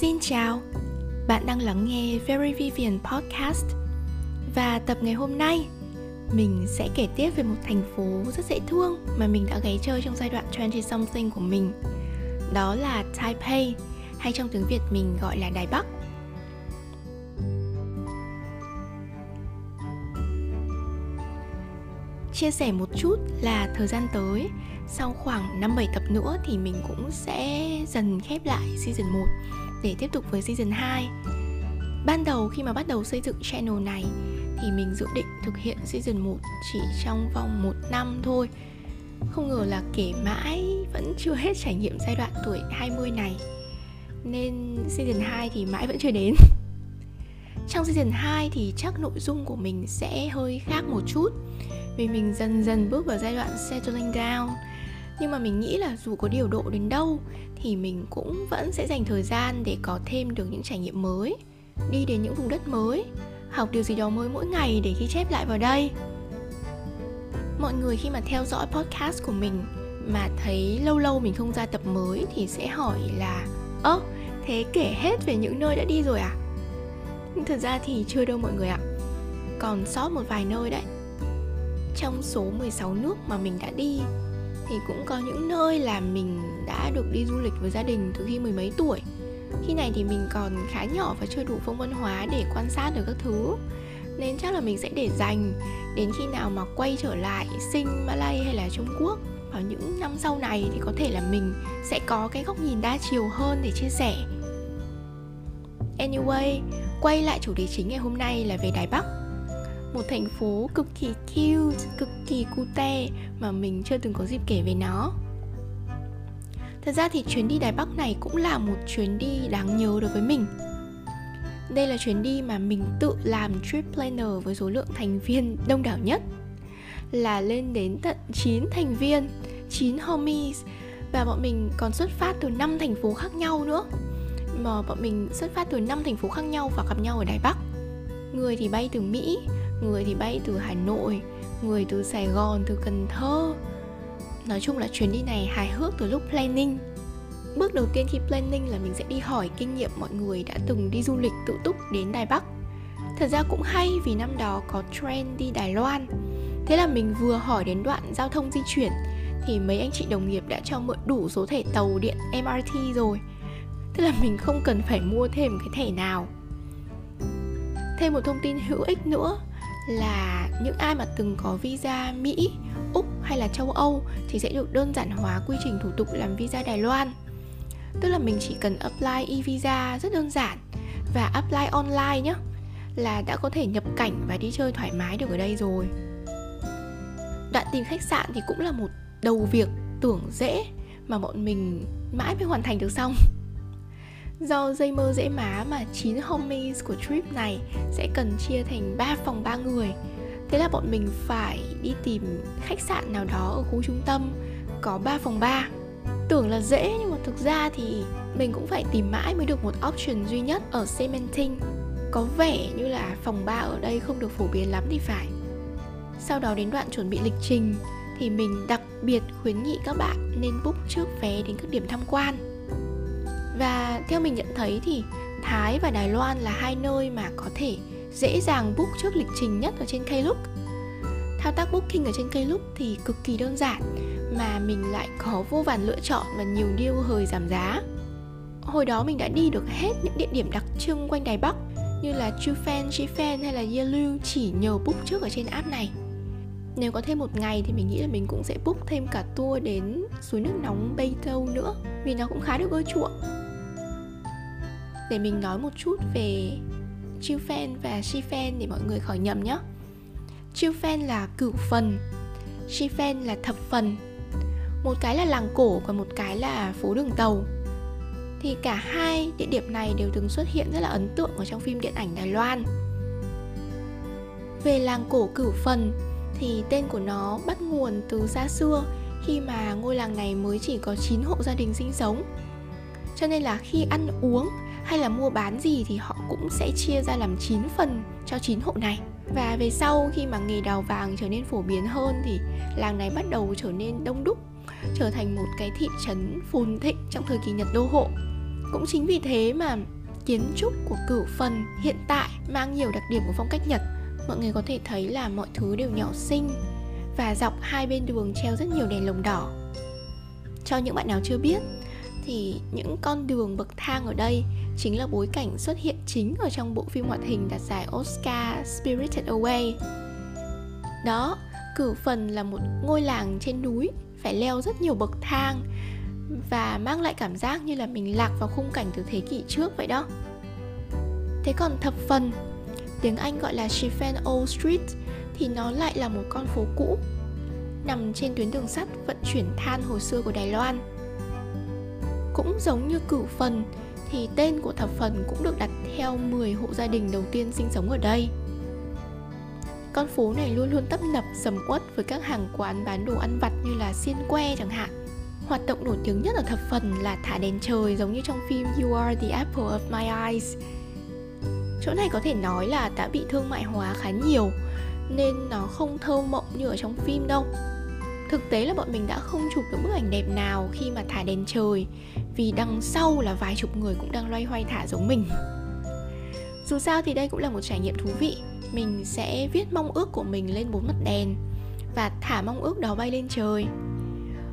Xin chào, bạn đang lắng nghe Very Vivian Podcast. Và tập ngày hôm nay, mình sẽ kể tiếp về một thành phố rất dễ thương mà mình đã ghé chơi trong giai đoạn 20 something của mình. Đó là Taipei, hay trong tiếng Việt mình gọi là Đài Bắc. Chia sẻ một chút là thời gian tới sau khoảng 5-7 tập nữa thì mình cũng sẽ dần khép lại season 1 để tiếp tục với season 2 Ban đầu khi mà bắt đầu xây dựng channel này thì mình dự định thực hiện season 1 chỉ trong vòng một năm thôi. Không ngờ là kể mãi vẫn chưa hết trải nghiệm giai đoạn tuổi 20 này. Nên season 2 thì mãi vẫn chưa đến. Trong season 2 thì chắc nội dung của mình sẽ hơi khác một chút, Vì mình dần dần bước vào giai đoạn settling down nhưng mà mình nghĩ là dù có điều độ đến đâu thì mình cũng vẫn sẽ dành thời gian để có thêm được những trải nghiệm mới, đi đến những vùng đất mới, học điều gì đó mới mỗi ngày để ghi chép lại vào đây. Mọi người khi mà theo dõi podcast của mình mà thấy lâu lâu mình không ra tập mới thì sẽ hỏi là, ơ, thế kể hết về những nơi đã đi rồi à? Nhưng thật ra thì chưa đâu mọi người ạ. Còn sót một vài nơi đấy. Trong số 16 nước mà mình đã đi thì cũng có những nơi là mình đã được đi du lịch với gia đình từ khi mười mấy tuổi. Khi này thì mình còn khá nhỏ và chưa đủ phong văn hóa để quan sát được các thứ. Nên chắc là mình sẽ để dành đến khi nào mà quay trở lại sinh Malay hay là Trung Quốc vào những năm sau này thì có thể là mình sẽ có cái góc nhìn đa chiều hơn để chia sẻ. Anyway, quay lại chủ đề chính ngày hôm nay là về Đài Bắc một thành phố cực kỳ cute, cực kỳ cute mà mình chưa từng có dịp kể về nó. Thật ra thì chuyến đi Đài Bắc này cũng là một chuyến đi đáng nhớ đối với mình. Đây là chuyến đi mà mình tự làm trip planner với số lượng thành viên đông đảo nhất là lên đến tận 9 thành viên, 9 homies và bọn mình còn xuất phát từ 5 thành phố khác nhau nữa. Mà bọn mình xuất phát từ 5 thành phố khác nhau và gặp nhau ở Đài Bắc. Người thì bay từ Mỹ, người thì bay từ Hà Nội người từ Sài Gòn, từ Cần Thơ. Nói chung là chuyến đi này hài hước từ lúc planning. Bước đầu tiên khi planning là mình sẽ đi hỏi kinh nghiệm mọi người đã từng đi du lịch tự túc đến Đài Bắc. Thật ra cũng hay vì năm đó có trend đi Đài Loan. Thế là mình vừa hỏi đến đoạn giao thông di chuyển Thì mấy anh chị đồng nghiệp đã cho mượn đủ số thẻ tàu điện MRT rồi. Thế là mình không cần phải mua thêm cái thẻ nào. Thêm một thông tin hữu ích nữa là những ai mà từng có visa Mỹ, Úc hay là châu Âu thì sẽ được đơn giản hóa quy trình thủ tục làm visa Đài Loan. Tức là mình chỉ cần apply e-visa rất đơn giản và apply online nhé là đã có thể nhập cảnh và đi chơi thoải mái được ở đây rồi. Đoạn tìm khách sạn thì cũng là một đầu việc tưởng dễ mà bọn mình mãi mới hoàn thành được xong. Do dây mơ dễ má mà 9 homies của trip này sẽ cần chia thành 3 phòng 3 người. Thế là bọn mình phải đi tìm khách sạn nào đó ở khu trung tâm, có 3 phòng 3 Tưởng là dễ nhưng mà thực ra thì mình cũng phải tìm mãi mới được một option duy nhất ở Cementing. Có vẻ như là phòng 3 ở đây không được phổ biến lắm thì phải. Sau đó đến đoạn chuẩn bị lịch trình thì mình đặc biệt khuyến nghị các bạn nên book trước vé đến các điểm tham quan và theo mình nhận thấy thì Thái và Đài Loan là hai nơi mà có thể dễ dàng book trước lịch trình nhất ở trên Klook. Thao tác booking ở trên Klook thì cực kỳ đơn giản mà mình lại có vô vàn lựa chọn và nhiều deal hời giảm giá. Hồi đó mình đã đi được hết những địa điểm đặc trưng quanh Đài Bắc như là Chufen, Jifen hay là Yelu chỉ nhờ book trước ở trên app này. Nếu có thêm một ngày thì mình nghĩ là mình cũng sẽ book thêm cả tour đến suối nước nóng Beitou nữa vì nó cũng khá được ưa chuộng để mình nói một chút về chiêu fan và chi fan để mọi người khỏi nhầm nhé chiêu fan là cửu phần, chi fan là thập phần. Một cái là làng cổ, còn một cái là phố đường tàu. Thì cả hai địa điểm này đều từng xuất hiện rất là ấn tượng ở trong phim điện ảnh Đài Loan. Về làng cổ cửu phần thì tên của nó bắt nguồn từ xa xưa, khi mà ngôi làng này mới chỉ có 9 hộ gia đình sinh sống. Cho nên là khi ăn uống hay là mua bán gì thì họ cũng sẽ chia ra làm 9 phần cho 9 hộ này. Và về sau khi mà nghề đào vàng trở nên phổ biến hơn thì làng này bắt đầu trở nên đông đúc, trở thành một cái thị trấn phồn thịnh trong thời kỳ Nhật đô hộ. Cũng chính vì thế mà kiến trúc của cửu phần hiện tại mang nhiều đặc điểm của phong cách Nhật. Mọi người có thể thấy là mọi thứ đều nhỏ xinh Và dọc hai bên đường treo rất nhiều đèn lồng đỏ. Cho những bạn nào chưa biết thì những con đường bậc thang ở đây chính là bối cảnh xuất hiện chính ở trong bộ phim hoạt hình đạt giải Oscar Spirited Away. Đó, cửu phần là một ngôi làng trên núi phải leo rất nhiều bậc thang và mang lại cảm giác như là mình lạc vào khung cảnh từ thế kỷ trước vậy đó. Thế còn thập phần, tiếng Anh gọi là Chiffin Old Street thì nó lại là một con phố cũ nằm trên tuyến đường sắt vận chuyển than hồi xưa của Đài Loan cũng giống như cửu phần thì tên của thập phần cũng được đặt theo 10 hộ gia đình đầu tiên sinh sống ở đây. Con phố này luôn luôn tấp nập, sầm uất với các hàng quán bán đồ ăn vặt như là xiên que chẳng hạn. Hoạt động nổi tiếng nhất ở thập phần là thả đèn trời giống như trong phim You Are the Apple of My Eyes. Chỗ này có thể nói là đã bị thương mại hóa khá nhiều, nên nó không thơ mộng như ở trong phim đâu. Thực tế là bọn mình đã không chụp được bức ảnh đẹp nào khi mà thả đèn trời, Vì đằng sau là vài chục người cũng đang loay hoay thả giống mình. Dù sao thì đây cũng là một trải nghiệm thú vị. Mình sẽ viết mong ước của mình lên bốn mặt đèn Và thả mong ước đó bay lên trời.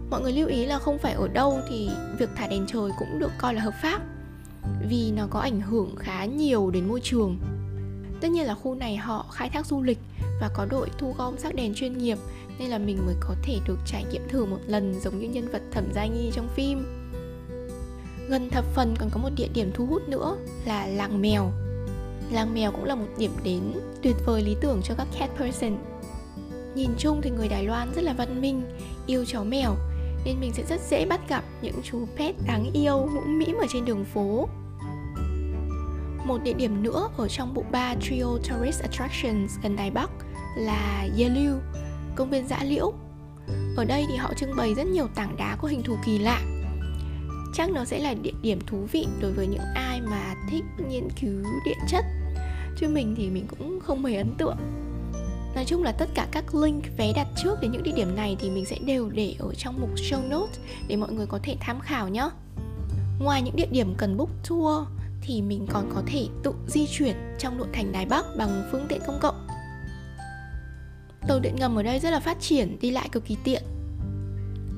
Mọi người lưu ý là không phải ở đâu thì việc thả đèn trời cũng được coi là hợp pháp, Vì nó có ảnh hưởng khá nhiều đến môi trường. Tất nhiên là khu này họ khai thác du lịch và có đội thu gom sắc đèn chuyên nghiệp nên là mình mới có thể được trải nghiệm thử một lần giống như nhân vật thẩm gia nhi trong phim. Gần thập phần còn có một địa điểm thu hút nữa là làng mèo. Làng mèo cũng là một điểm đến tuyệt vời lý tưởng cho các cat person. Nhìn chung thì người đài loan rất là văn minh, yêu chó mèo, nên mình sẽ rất dễ bắt gặp những chú pet đáng yêu mũm mĩm ở trên đường phố. Một địa điểm nữa ở trong bộ ba Trio Tourist Attractions gần Đài Bắc là Yelu công viên dã liễu. Ở đây thì họ trưng bày rất nhiều tảng đá có hình thù kỳ lạ. Chắc nó sẽ là địa điểm thú vị đối với những ai mà thích nghiên cứu địa chất. Chứ mình thì mình cũng không mấy ấn tượng. Nói chung là tất cả các link vé đặt trước đến những địa điểm này thì mình sẽ đều để ở trong mục show notes để mọi người có thể tham khảo nhé. Ngoài những địa điểm cần book tour thì mình còn có thể tự di chuyển trong nội thành Đài Bắc bằng phương tiện công cộng tàu điện ngầm ở đây rất là phát triển đi lại cực kỳ tiện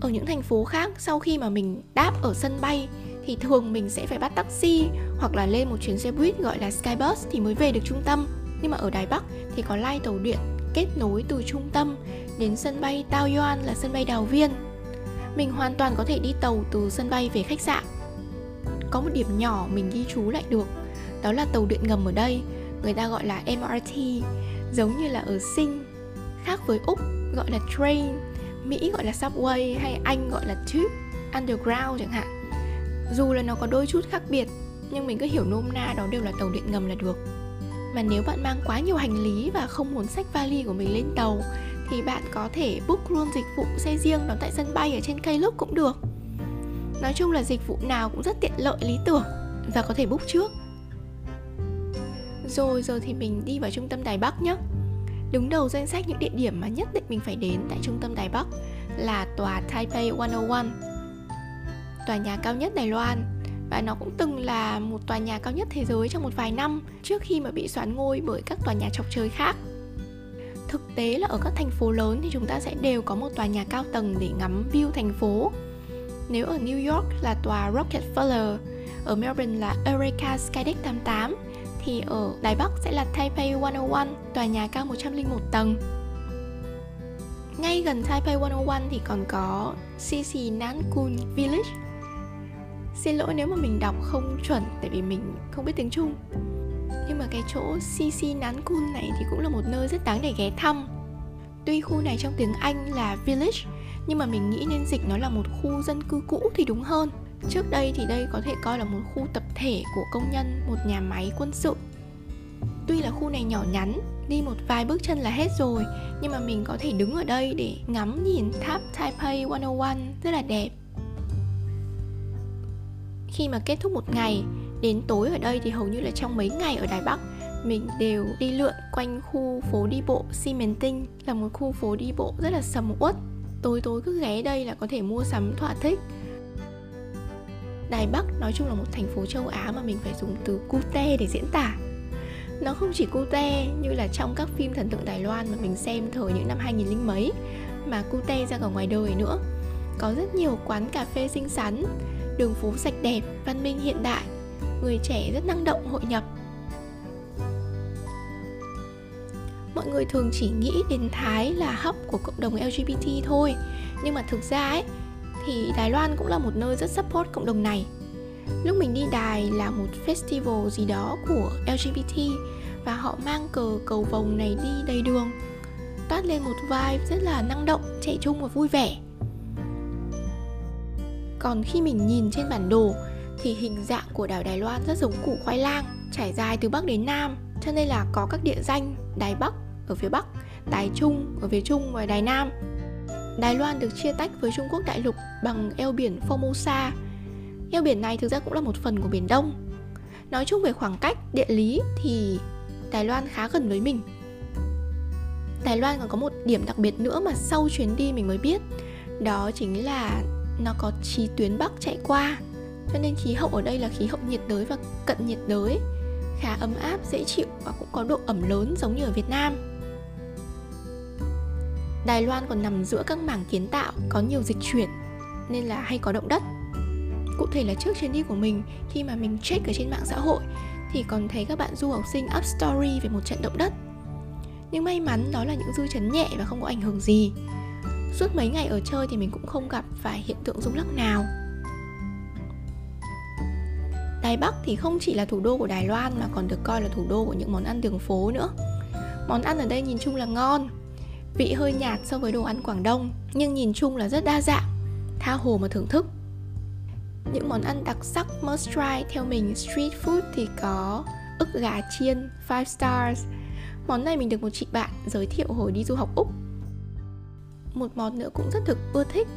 ở những thành phố khác sau khi mà mình đáp ở sân bay thì thường mình sẽ phải bắt taxi hoặc là lên một chuyến xe buýt gọi là skybus thì mới về được trung tâm nhưng mà ở đài bắc thì có lai tàu điện kết nối từ trung tâm đến sân bay Tao Yuan là sân bay Đào Viên. Mình hoàn toàn có thể đi tàu từ sân bay về khách sạn. Có một điểm nhỏ mình ghi chú lại được, đó là tàu điện ngầm ở đây, người ta gọi là MRT, giống như là ở Sing khác với úc, gọi là train. Mỹ gọi là subway hay anh gọi là tube, underground chẳng hạn. Dù là nó có đôi chút khác biệt, nhưng mình cứ hiểu nôm na đó đều là tàu điện ngầm là được. Mà nếu bạn mang quá nhiều hành lý và không muốn sách vali của mình lên tàu, thì bạn có thể book luôn dịch vụ xe riêng đón tại sân bay ở trên Klook cũng được. Nói chung là dịch vụ nào cũng rất tiện lợi, lý tưởng. Và có thể book trước. Rồi, giờ thì mình đi vào trung tâm Đài Bắc nhé Đứng đầu danh sách những địa điểm mà nhất định mình phải đến tại trung tâm Đài Bắc là tòa Taipei 101 Tòa nhà cao nhất Đài Loan và nó cũng từng là một tòa nhà cao nhất thế giới trong một vài năm trước khi mà bị xoán ngôi bởi các tòa nhà chọc trời khác. Thực tế là ở các thành phố lớn thì chúng ta sẽ đều có một tòa nhà cao tầng để ngắm view thành phố. Nếu ở New York là tòa Rockefeller, ở Melbourne là Eureka Skydeck 88 thì ở Đài Bắc sẽ là Taipei 101, tòa nhà cao 101 tầng. Ngay gần Taipei 101 thì còn có CC Nankun Village. Xin lỗi nếu mà mình đọc không chuẩn tại vì mình không biết tiếng Trung. Nhưng mà cái chỗ CC Nankun này thì cũng là một nơi rất đáng để ghé thăm. Tuy khu này trong tiếng Anh là village nhưng mà mình nghĩ nên dịch nó là một khu dân cư cũ thì đúng hơn Trước đây thì đây có thể coi là một khu tập thể của công nhân một nhà máy quân sự. Tuy là khu này nhỏ nhắn, đi một vài bước chân là hết rồi Nhưng mà mình có thể đứng ở đây để ngắm nhìn tháp Taipei 101 rất là đẹp. Khi mà kết thúc một ngày, đến tối ở đây thì hầu như là trong mấy ngày ở Đài Bắc mình đều đi lượn quanh khu phố đi bộ xi Tinh là một khu phố đi bộ rất là sầm uất. Tối tối cứ ghé đây là có thể mua sắm thỏa thích. Đài Bắc nói chung là một thành phố châu Á mà mình phải dùng từ cute để diễn tả. Nó không chỉ cute như là trong các phim thần tượng Đài Loan mà mình xem thời những năm 2000 linh mấy Mà cute ra cả ngoài đời nữa. Có rất nhiều quán cà phê xinh xắn Đường phố sạch đẹp, văn minh hiện đại Người trẻ rất năng động hội nhập. Mọi người thường chỉ nghĩ đến Thái là hấp của cộng đồng LGBT thôi Nhưng mà thực ra ấy thì Đài Loan cũng là một nơi rất support cộng đồng này. Lúc mình đi Đài là một festival gì đó của LGBT Và họ mang cờ cầu vồng này đi đầy đường. Toát lên một vibe rất là năng động, trẻ trung và vui vẻ. Còn khi mình nhìn trên bản đồ thì hình dạng của đảo Đài Loan rất giống củ khoai lang trải dài từ Bắc đến Nam cho nên là có các địa danh Đài Bắc ở phía Bắc, Đài Trung ở phía Trung và Đài Nam. Đài Loan được chia tách với Trung Quốc đại lục bằng eo biển Formosa. Eo biển này thực ra cũng là một phần của Biển Đông. Nói chung về khoảng cách địa lý thì Đài Loan khá gần với mình. Đài Loan còn có một điểm đặc biệt nữa mà sau chuyến đi mình mới biết Đó chính là nó có chí tuyến Bắc chạy qua Cho nên khí hậu ở đây là khí hậu nhiệt đới và cận nhiệt đới Khá ấm áp, dễ chịu và cũng có độ ẩm lớn giống như ở Việt Nam Đài Loan còn nằm giữa các mảng kiến tạo có nhiều dịch chuyển nên là hay có động đất. Cụ thể là trước chuyến đi của mình khi mà mình check ở trên mạng xã hội thì còn thấy các bạn du học sinh up story về một trận động đất. Nhưng may mắn đó là những dư chấn nhẹ và không có ảnh hưởng gì. Suốt mấy ngày ở chơi thì mình cũng không gặp phải hiện tượng rung lắc nào. Đài Bắc thì không chỉ là thủ đô của Đài Loan mà còn được coi là thủ đô của những món ăn đường phố nữa. Món ăn ở đây nhìn chung là ngon, Vị hơi nhạt so với đồ ăn Quảng Đông, Nhưng nhìn chung là rất đa dạng, Tha hồ mà thưởng thức. Những món ăn đặc sắc must try theo mình, street food thì có ức gà chiên 5 stars. Món này mình được một chị bạn giới thiệu hồi đi du học Úc. Một món nữa cũng rất thực ưa thích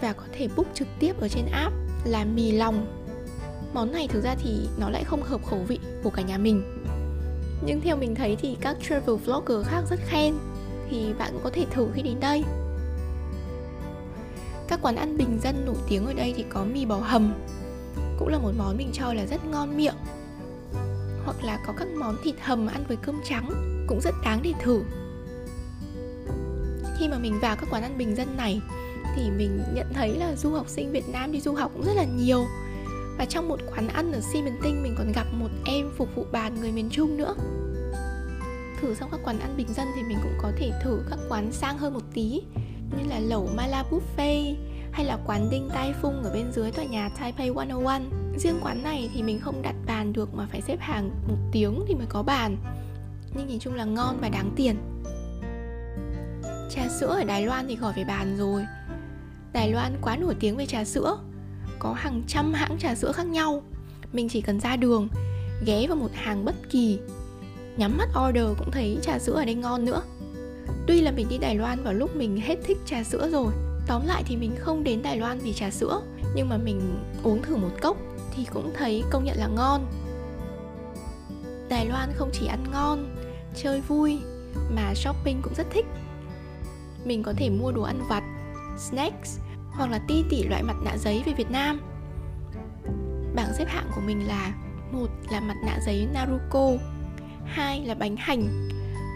Và có thể book trực tiếp ở trên app là mì lòng. Món này thực ra thì nó lại không hợp khẩu vị của cả nhà mình. Nhưng theo mình thấy thì các travel vlogger khác rất khen thì bạn cũng có thể thử khi đến đây. Các quán ăn bình dân nổi tiếng ở đây thì có mì bò hầm, cũng là một món mình cho là rất ngon miệng. Hoặc là có các món thịt hầm ăn với cơm trắng, cũng rất đáng để thử. Khi mà mình vào các quán ăn bình dân này, thì mình nhận thấy là du học sinh Việt Nam đi du học cũng rất là nhiều. Và trong một quán ăn ở Xi Tinh, mình còn gặp một em phục vụ bàn người miền Trung nữa thử xong các quán ăn bình dân thì mình cũng có thể thử các quán sang hơn một tí. Như là lẩu Mala Buffet hay là quán Đinh Tai Phung ở bên dưới tòa nhà Taipei 101 Riêng quán này thì mình không đặt bàn được mà phải xếp hàng một tiếng thì mới có bàn. Nhưng nhìn chung là ngon và đáng tiền. Trà sữa ở Đài Loan thì khỏi phải bàn rồi. Đài Loan quá nổi tiếng về trà sữa. Có hàng trăm hãng trà sữa khác nhau. Mình chỉ cần ra đường, Ghé vào một hàng bất kỳ nhắm mắt order cũng thấy trà sữa ở đây ngon nữa. Tuy là mình đi Đài Loan vào lúc mình hết thích trà sữa rồi Tóm lại thì mình không đến Đài Loan vì trà sữa Nhưng mà mình uống thử một cốc thì cũng thấy công nhận là ngon. Đài Loan không chỉ ăn ngon, chơi vui mà shopping cũng rất thích. Mình có thể mua đồ ăn vặt, snacks hoặc là ti tỉ loại mặt nạ giấy về Việt Nam. Bảng xếp hạng của mình là một là mặt nạ giấy Naruko hai là bánh hành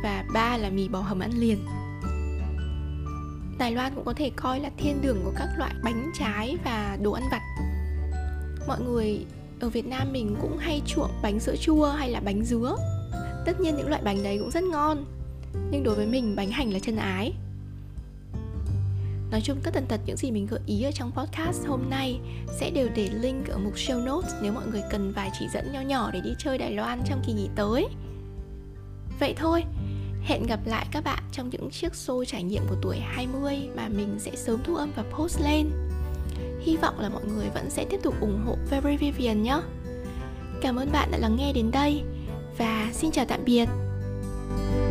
và ba là mì bò hầm ăn liền. Đài Loan cũng có thể coi là thiên đường của các loại bánh trái và đồ ăn vặt. Mọi người ở Việt Nam mình cũng hay chuộng bánh sữa chua hay là bánh dứa. Tất nhiên những loại bánh đấy cũng rất ngon, Nhưng đối với mình bánh hành là chân ái. Nói chung tất tần tật những gì mình gợi ý ở trong podcast hôm nay sẽ đều để link ở mục show notes nếu mọi người cần vài chỉ dẫn nho nhỏ để đi chơi Đài Loan trong kỳ nghỉ tới. Vậy thôi, hẹn gặp lại các bạn trong những chiếc show trải nghiệm của tuổi 20 mà mình sẽ sớm thu âm và post lên. Hy vọng là mọi người vẫn sẽ tiếp tục ủng hộ Very Vivian nhé. Cảm ơn bạn đã lắng nghe đến đây và xin chào tạm biệt. thank you